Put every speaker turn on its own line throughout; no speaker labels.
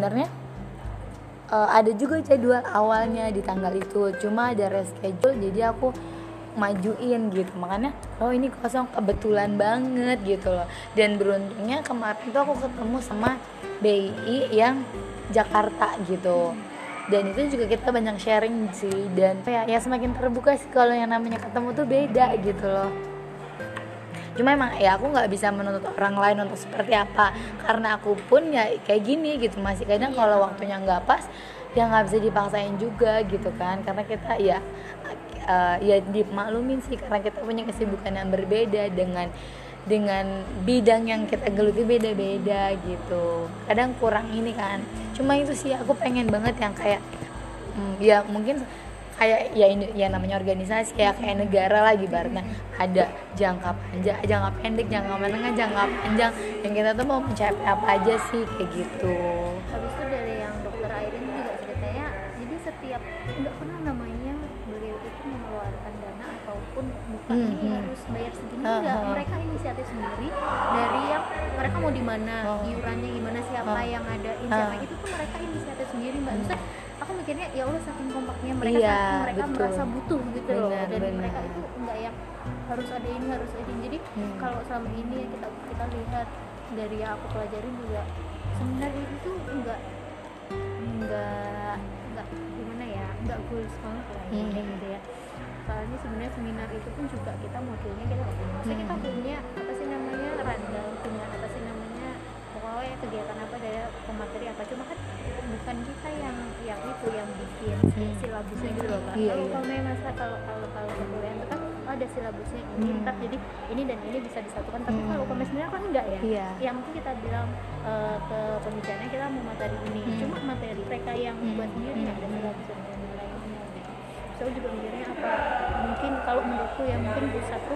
sebenarnya uh, ada juga jadwal awalnya di tanggal itu. Cuma ada reschedule jadi aku majuin gitu. Makanya oh ini kosong kebetulan banget gitu loh. Dan beruntungnya kemarin tuh aku ketemu sama BI yang Jakarta gitu. Dan itu juga kita banyak sharing sih. Dan ya, ya semakin terbuka sih kalau yang namanya ketemu tuh beda gitu loh cuma emang ya aku nggak bisa menuntut orang lain untuk seperti apa. Karena aku pun ya kayak gini gitu masih kadang kalau waktunya nggak pas ya nggak bisa dipaksain juga gitu kan. Karena kita ya uh, ya dimaklumin sih karena kita punya kesibukan yang berbeda dengan dengan bidang yang kita geluti beda-beda gitu. Kadang kurang ini kan. Cuma itu sih aku pengen banget yang kayak hmm, ya mungkin kayak ya ini ya namanya organisasi ya kayak negara lagi baratnya ada jangka panjang jangka pendek jangka menengah jangka panjang yang kita tuh mau mencapai apa aja sih kayak gitu
habis itu dari yang dokter Airin juga ceritanya jadi setiap nggak pernah namanya beliau itu mengeluarkan dana ataupun bukan
Hmm,
ini
hmm.
harus bayar segini
Ah,
enggak
ah.
mereka inisiatif sendiri dari yang mereka mau di mana
Oh.
iurannya gimana siapa
Ah.
yang ada siapa
Ah.
itu tuh mereka inisiatif sendiri mbak Maksudnya, aku mikirnya ya Allah saking kompaknya mereka
Iya,
saking mereka
betul.
merasa butuh gitu loh
Benar,
dan
benar.
mereka itu enggak yang harus ada ini harus ada ini jadi
Hmm.
kalau selama ini yang kita kita lihat dari yang aku pelajarin juga seminar itu tuh enggak enggak enggak gimana ya enggak goals banget lah
Hmm.
kayak gitu ya soalnya sebenarnya seminar itu pun juga kita modulnya kita punya Maksudnya kita
Hmm.
punya apa sih namanya random punya apa sih namanya pokoknya kegiatan apa dari pemateri apa cuma kan bukan kita yang yang itu yang bikin
Hmm.
silabusnya gitu loh Kak.
Iya,
kalau
iya.
kalau masa kalau kalau kalau perkuliahan itu kan oh, ada silabusnya ini
Hmm.
ntar jadi ini dan ini bisa disatukan tapi
Hmm.
kalau kalau sebenarnya kan enggak ya
Iya.
yang mungkin kita bilang eh, ke pembicaranya kita mau materi ini
Hmm.
cuma materi mereka yang
Hmm.
buat sendiri
Hmm.
ada silabus dan lain-lainnya so juga mikirnya apa mungkin kalau menurutku ya mungkin di satu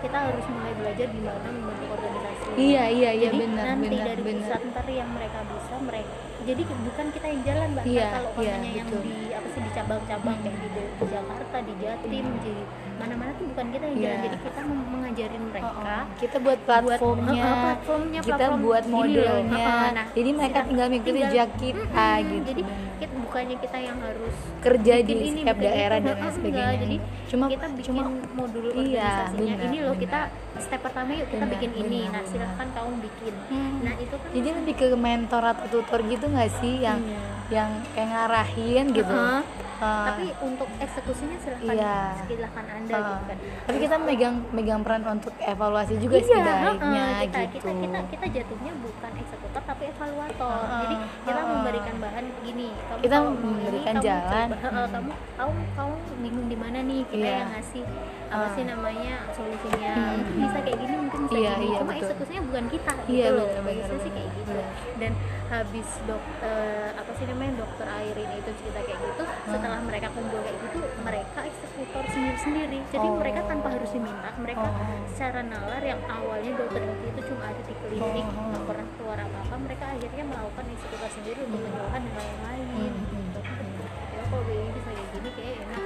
kita harus mulai belajar gimana membentuk organisasi
iya iya iya
jadi
benar
nanti
benar
dari
benar
pusat ntar yang mereka bisa mereka jadi bukan kita yang jalan mbak
Iya,
kalau
iya,
umpamanya yang
betul.
di apa sih di cabang-cabang
Hmm.
kayak di, di Jakarta di Jatim di mana-mana tuh bukan kita yang jalan
Iya.
jadi kita mengajarin mereka
Oh, oh. kita buat platformnya,
Heeh, platformnya,
kita
platform
buat
gini loh.
modelnya
Heeh, nah,
jadi mereka tinggal mengikuti
tinggal-
jejak kita
Mm-mm,
gitu
jadi kita bukannya kita yang harus
kerja di
ini,
setiap daerah dan lain
enggak.
sebagainya
jadi
cuma
kita bikin
cuma
modul
iya,
organisasinya
benar,
ini loh
benar.
kita step pertama yuk kita
Benar,
bikin ini
benar,
nah
benar.
silahkan kamu bikin
Hmm.
nah itu kan
jadi lebih ke mentor atau tutor gitu nggak sih yang
Iya.
yang kayak ngarahin gitu
Heeh. Tapi untuk eksekusinya silahkan
Iya.
silahkan anda
ah.
gitu kan
tapi kita megang megang peran untuk evaluasi juga sih
Iya,
baiknya
heeh, kita,
gitu
kita kita kita jatuhnya bukan eksekutor tapi evaluator
Heeh,
jadi kita
heeh.
memberikan bahan gini kamu
Kita
mau ini,
memberikan
kamu
jalan.
coba,
Hmm.
kamu kamu kamu bingung di mana nih kita
Iya.
yang ngasih apa
Ah.
sih namanya solusinya
Hmm.
bisa kayak gini mungkin bisa
Iya,
gini
iya,
cuma
betul.
eksekusinya bukan kita
Iya,
gitu loh
benar,
Bagusnya
benar,
sih kayak gitu
benar.
dan habis dokter apa sih namanya dokter Airin itu cerita kayak gitu setelah mereka kumpul kayak gitu mereka eksekutor sendiri sendiri jadi
Oh.
mereka tanpa harus diminta mereka
Oh.
secara nalar yang awalnya dokter itu itu cuma ada di klinik
Oh.
nggak pernah keluar apa apa mereka akhirnya melakukan eksekutor sendiri untuk menjauhkan yang lain-lain
Hmm, hmm,
gitu.
hmm.
ya kalau BI bisa kayak gini kayak enak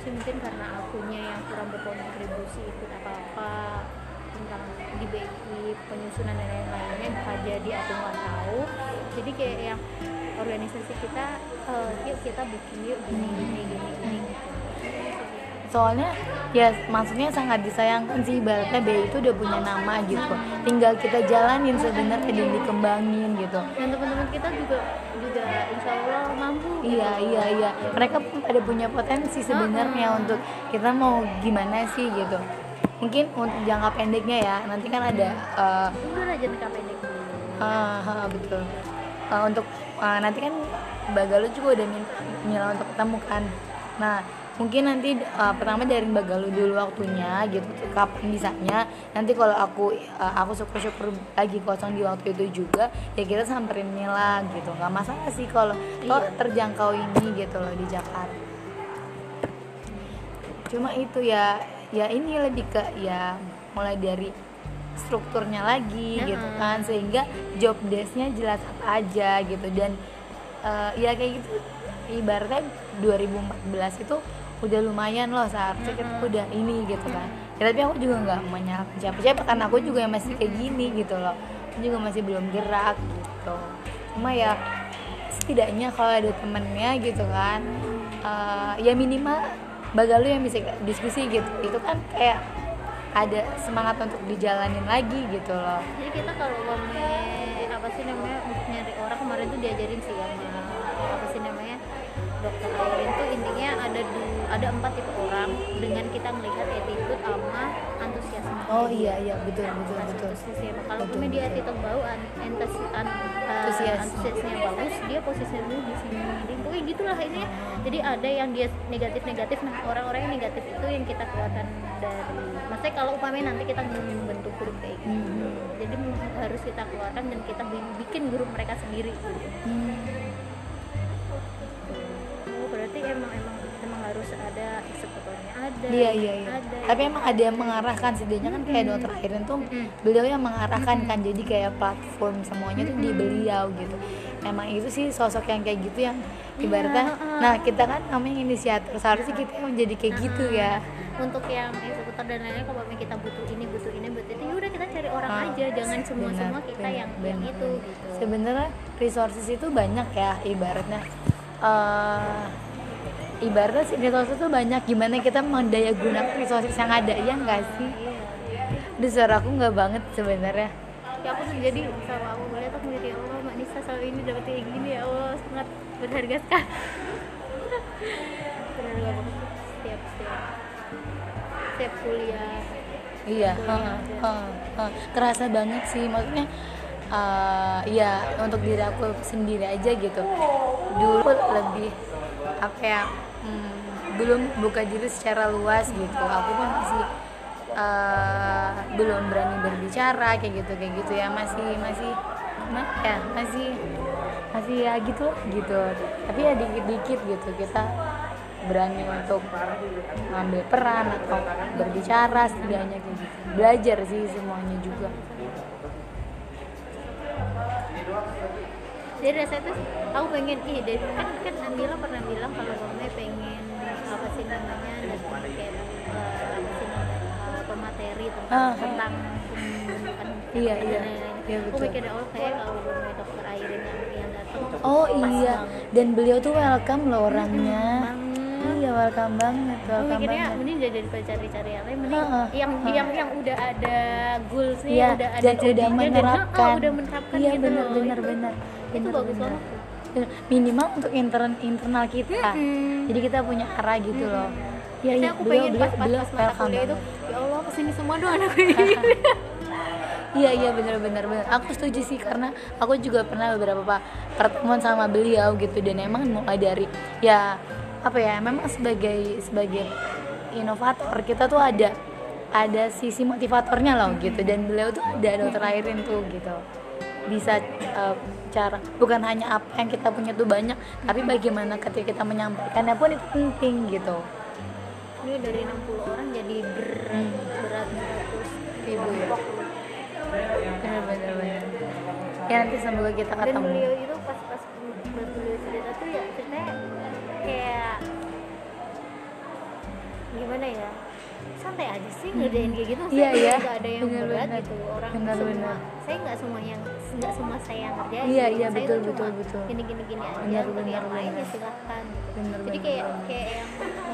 sih mungkin karena akunya yang kurang berkontribusi ikut apa apa tentang di BI penyusunan dan lain-lainnya jadi aku nggak tahu. Jadi kayak yang organisasi kita eh, yuk kita bikin yuk gini gini gini gini
soalnya ya maksudnya sangat disayangkan sih ibaratnya BI itu udah punya nama gitu. Tinggal kita jalanin sebenarnya dan dikembangin gitu.
Dan teman-teman kita juga juga insya Allah mampu
iya iya iya. Mereka pun pada punya potensi sebenarnya untuk kita mau gimana sih gitu. Mungkin untuk jangka pendeknya ya nanti kan ada eh,
udah aja jangka pendek dulu
Ah, ah, betul. Ah, untuk ah, nanti kan Bagalu juga udah minta Mila untuk ketemu kan. Nah, mungkin nanti ah, pertama dari Bagalu dulu waktunya gitu kapan bisanya. Nanti kalau aku ah, aku syukur-syukur lagi kosong di waktu itu juga, ya kita samperin Mila gitu. nggak masalah sih kalau
Iya.
terjangkau ini gitu loh di Jakarta. Cuma itu ya ya ini lebih ke ya mulai dari strukturnya lagi gitu
Heeh.
kan sehingga job desk-nya jelas apa aja gitu dan eh, ya kayak gitu ibaratnya 2014 itu udah lumayan loh seharusnya kita udah ini gitu kan. Ya, tapi aku juga nggak menyalahkan siapa-siapa karena aku juga masih kayak gini gitu loh. Aku juga masih belum gerak gitu. Cuma ya setidaknya kalau ada temennya gitu kan uh, ya minimal bagal lu yang bisa diskusi gitu. Itu kan kayak ada semangat untuk dijalanin lagi gitu loh.
Jadi kita kalau ngomongin apa sih namanya untuk nyari orang kemarin tuh diajarin sih namanya dokter Airin tuh intinya ada ada empat tipe orang dengan kita melihat attitude sama antusiasme
oh iya iya betul betul
Nah,
betul
antusiasme. kalau punya dia attitude bau an, antus, an, uh,
Antusias.
antusiasnya bagus dia posisinya di sini jadi pokoknya gitulah ini jadi ada yang dia negatif negatif nah orang-orang yang negatif itu yang kita keluarkan dari maksudnya kalau umpamanya nanti kita membentuk grup kayak gitu
Mhm.
jadi harus kita keluarkan dan kita bi- bikin grup mereka sendiri gitu.
Hmm.
Harus ada eksekutornya ada
Iya iya iya.
ada
Tapi emang ada. yang mengarahkan setidaknya kan kayak dokter Irin tuh beliau yang mengarahkan kan. Jadi kayak platform semuanya tuh di beliau gitu. Emang itu sih sosok yang kayak gitu yang ibaratnya
heeh.
nah kita kan namanya inisiator. Seharusnya kita yang menjadi kayak gitu ya.
untuk yang eksekutor dan lain-lain kalau misalnya kita butuh ini butuh ini butuh itu ya udah kita cari orang
Ah,
aja. Jangan semua semua kita yang yang itu. gitu
Sebenarnya resources itu banyak ya ibaratnya. Eh ibaratnya sih resources itu banyak gimana kita mendaya gunakan resources yang ada ya enggak sih? Di suara aku nggak banget sebenarnya.
ya aku tuh jadi sama aku melihat aku mikir ya Allah Mbak Nisa selama ini dapat kayak gini ya Allah sangat berharga sekali berharga banget setiap setiap setiap kuliah
Iya, heeh,
iya.
heeh, heeh. kerasa banget sih maksudnya eh ya untuk diri aku sendiri aja gitu. Dulu lebih apa ya hmm, belum buka diri secara luas gitu. Aku pun masih eh, belum berani berbicara kayak gitu kayak gitu ya masih masih nah, ya masih masih ya gitu gitu. Tapi ya dikit-dikit gitu kita berani untuk ngambil peran atau berbicara setidaknya kayak gitu belajar sih semuanya juga
jadi rasanya tuh aku pengen ih dari kan kan Nabila pernah bilang kalau Mama pengen apa sih namanya datang kayak eh, apa sih namanya eh, pemateri tentang
Ah, ah.
tentang
Iya,
dan
iya. Iya,
aku
betul.
mikir oh kayak kalau dokter Airin yang yang datang
oh iya dan beliau tuh welcome loh orangnya
banget
welcome banget
Aku
welcome
mikirnya mending jadi cari-cari yang lain mending
Ha-ha,
yang
ha.
yang yang udah ada goalsnya
Iya,
udah ada
dan udah
jadinya, dan,
menerapkan.
ha-ha, udah menerapkan
iya
gitu
benar
loh.
benar
Itu-
benar
itu bagus banget.
Minimal untuk intern internal kita.
Mm-mm.
jadi kita punya arah gitu loh. Ya iya
aku
beliau
pengen
beliau
pas pas,
beliau
pas mata kuliah itu ya Allah ke sini semua dong anak ini
Iya iya benar benar. Aku setuju sih karena aku juga pernah beberapa pertemuan sama beliau gitu dan emang mulai dari ya apa ya memang sebagai sebagai inovator kita tuh ada ada sisi motivatornya loh gitu. Dan beliau tuh ada dokter Airin tuh gitu. Bisa eh, cara bukan hanya apa yang kita punya tuh banyak tapi bagaimana ketika kita menyampaikannya pun itu penting gitu.
Ini dari 60 orang jadi berat berat 100
ribu ya? Benar benar benar. Ya nanti semoga kita
dan
ketemu.
beliau itu sih ngerjain kayak gitu Maksudnya
iya.
nggak ada yang
Bener,
berat
bener.
gitu orang
Bener,
semua
bener.
saya nggak semua yang nggak semua saya yang ngerjain
Iya,
gitu.
iya,
saya
betul, betul,
cuma
betul.
gini gini gini aja
Bener,
untuk
bener,
yang lain ya
bener.
silahkan
Bener,
jadi
bener,
kayak
bener.
kayak yang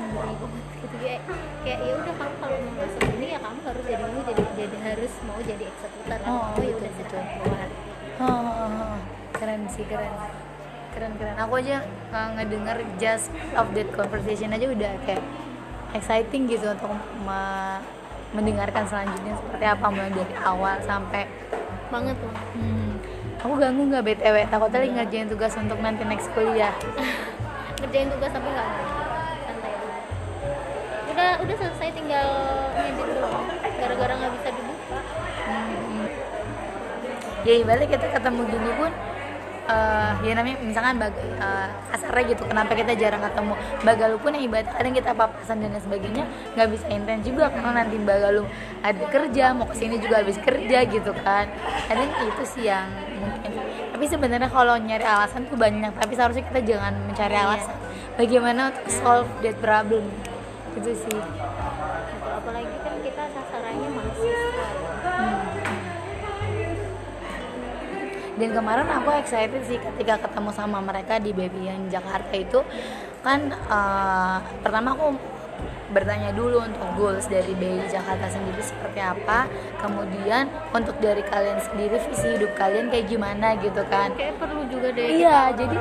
memberi gitu kayak kayak ya udah kamu kalau mau masuk ini ya kamu harus jadi dulu jadi jadi harus mau jadi eksekutor
Oh,
oh, ya udah silahkan keluar
Oh, oh, keren sih keren keren keren aku aja uh, ngedenger just of that conversation aja udah kayak exciting gitu untuk mendengarkan selanjutnya seperti apa mulai dari awal sampai
banget tuh.
Hmm, aku ganggu nggak btw takutnya lagi ngerjain tugas untuk nanti next kuliah.
Ngerjain tugas tapi nggak santai udah udah selesai tinggal ngedit doang. Gara-gara nggak bisa dibuka.
Hmm. ya ibaratnya kita ketemu gini pun eh, ya namanya misalkan bag, eh, kasarnya gitu kenapa kita jarang ketemu bagalu pun yang ibarat kadang kita papasan dan sebagainya nggak bisa intens juga karena nanti bagalu ada kerja mau ke sini juga habis kerja gitu kan. Kadang itu sih yang mungkin. Tapi sebenarnya kalau nyari alasan tuh banyak tapi seharusnya kita jangan mencari alasan. Bagaimana untuk solve that problem? Itu sih dan kemarin aku excited sih ketika ketemu sama mereka di Baby yang Jakarta itu. Kan uh, pertama aku bertanya dulu untuk goals dari BI Jakarta sendiri seperti apa. Kemudian untuk dari kalian sendiri visi hidup kalian kayak gimana gitu kan.
Kayak perlu juga deh
iya
kita
jadi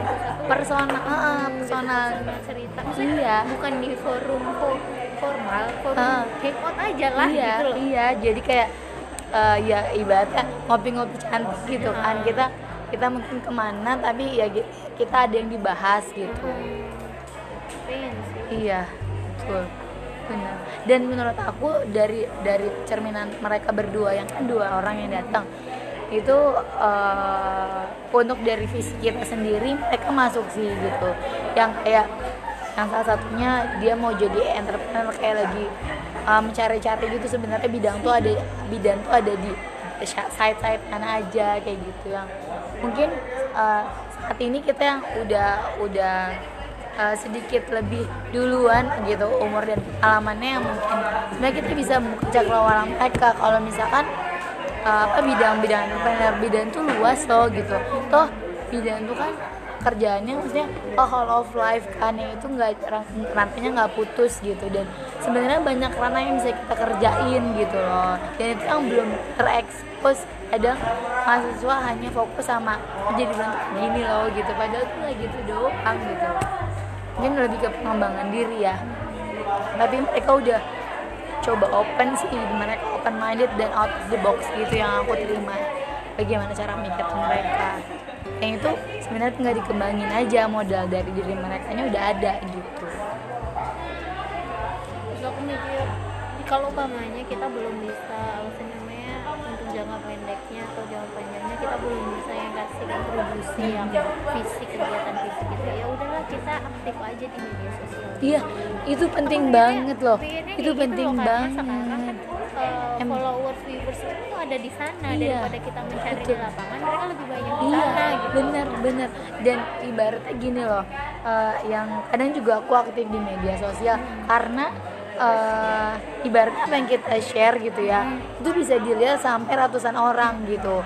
personal uh, personal.
cerita Maksudnya
iya.
bukan di forum fo- formal forum hangout aja lah
iya
gitu loh.
iya. Jadi kayak uh, ya ibaratnya ngopi-ngopi cantik gitu kan. Kita kita mungkin ke mana tapi ya kita ada yang dibahas gitu. Iya betul. Benar. Dan menurut aku dari dari cerminan mereka berdua yang kedua orang yang datang itu uh, untuk dari visi kita sendiri mereka masuk sih gitu. Yang kayak yang salah satunya dia mau jadi entrepreneur kayak lagi uh, mencari-cari gitu. Sebenarnya bidang tuh ada bidang tuh ada di side side mana aja kayak gitu yang mungkin uh, saat ini kita yang udah udah uh, sedikit lebih duluan gitu umur dan pengalamannya yang mungkin sebenarnya kita bisa membuka cakrawala mereka. Kalau misalkan uh, apa bidang-bidang entrepreneur bidang tuh luas loh gitu. Toh bidang tuh kan kerjaannya maksudnya a whole of life kan yang itu nggak ran- rantainya nggak putus gitu. Dan sebenarnya banyak ranah yang bisa kita kerjain gitu loh. Dan itu yang belum terekspos. Kadang mahasiswa hanya fokus sama jadi bentuk gini loh gitu. Padahal tuh nggak gitu doang gitu. Mungkin lebih ke pengembangan diri ya. Tapi mereka udah coba open sih mereka open minded dan out of the box gitu yang aku terima. Bagaimana cara mikir mereka yang itu sebenarnya tinggal dikembangin aja modal dari diri mereka nya udah ada gitu.
Terus aku mikir kalau umpamanya kita belum bisa apa namanya untuk jangka pendeknya atau jangka panjangnya kita belum bisa yang kasih kontribusi yang fisik kegiatan fisik gitu. Ya udahlah kita aktif aja di media sosial.
Iya itu penting
Aku
banget loh. itu
gitu
penting
loh, sekarang
banget.
uh,
Em-
followers viewers itu ada di sana
Iya,
daripada kita mencari
betul.
di lapangan mereka lebih banyak di
Iya,
sana gitu
bener bener. Dan ibaratnya gini loh, eh, yang kadang juga aku aktif di media sosial karena eh, ibaratnya apa yang kita share gitu ya, itu bisa dilihat sampai ratusan orang gitu.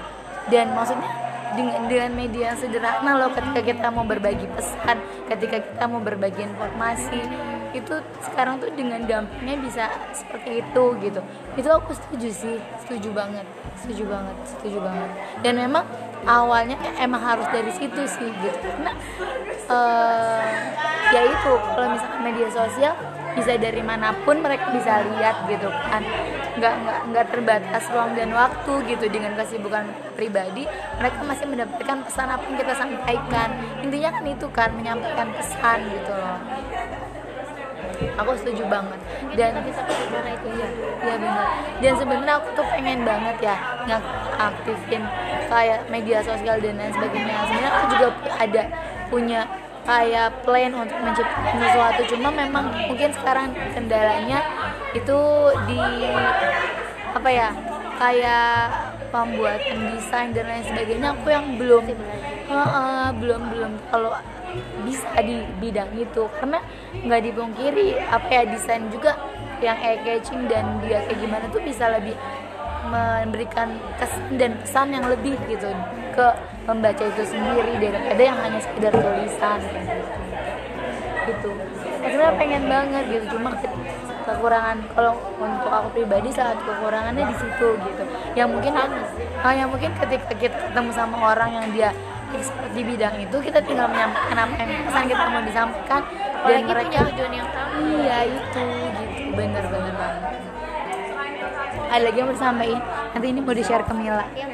Dan maksudnya dengan dengan media yang sederhana loh ketika kita mau berbagi pesan, ketika kita mau berbagi informasi, itu sekarang tuh dengan dampaknya bisa seperti itu gitu. Itu aku setuju sih, setuju banget, setuju banget, setuju banget. Dan memang awalnya emang harus dari situ sih gitu. Karena eh ya itu kalau misalkan media sosial bisa dari mana pun mereka bisa lihat gitu kan. Nggak nggak nggak terbatas ruang dan waktu gitu. Dengan kesibukan pribadi mereka masih mendapatkan pesan apa yang kita sampaikan. Intinya kan itu kan menyampaikan pesan gitu loh aku setuju banget dan
bisa itu
Iya, iya benar. Dan sebenarnya aku tuh pengen banget ya ngaktifin kayak media sosial dan lain sebagainya. Sebenarnya aku juga ada punya kayak plan untuk menciptakan sesuatu. Cuma memang mungkin sekarang kendalanya itu di apa ya? Kayak pembuatan desain dan lain sebagainya aku yang belum Heeh, belum belum kalau bisa di bidang itu. Karena nggak dipungkiri apa ya desain juga yang eye catching dan dia kayak gimana tuh bisa lebih memberikan kesan dan pesan yang lebih gitu ke pembaca itu sendiri daripada yang hanya sekedar tulisan. Gitu. Sebenarnya pengen banget gitu cuma ke- kekurangan kalau untuk aku pribadi satu kekurangannya di situ gitu. Yang mungkin ah, yang mungkin ketika kita ketemu sama orang yang dia expert di bidang itu kita tinggal menyampaikan apa yang pesan kita mau disampaikan. Dan
apalagi punya
mereka
tujuan yang sama
iya itu gitu. Bener bener banget. Ada lagi yang mau disampaikan? Nanti ini mau di share ke Mila.
Ya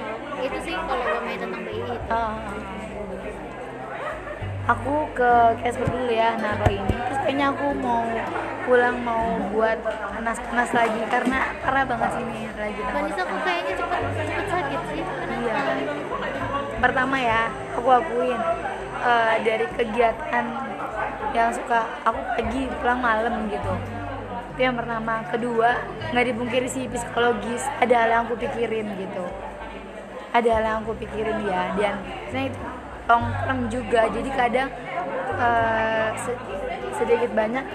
itu sih kalau gue main tentang BI itu.
Ah. aku ke Casper dulu ya naruh ini. Terus kayaknya aku mau pulang mau buat panas-panas lagi karena parah banget sini lagi.
Vanessa kok kayaknya cepet cepet sakit sih?
Iya. Pertama ya aku akuin eh, dari kegiatan yang suka aku pagi pulang malam gitu. Itu yang pertama. Kedua nggak dipungkiri sih psikologis. Ada hal yang aku pikirin gitu. Ada hal yang aku pikirin ya. Dan sebenarnya itu term juga. Jadi kadang se- sedikit banyak.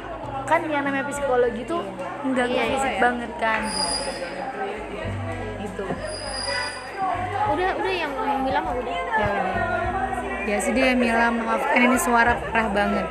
Kan yang namanya psikologi itu nggak
iya,
fisik
iya.
banget kan. Gitu
udah udah yang yang mah udah.
Ya udah ya sudah ya Mila maafkan ini suara parah banget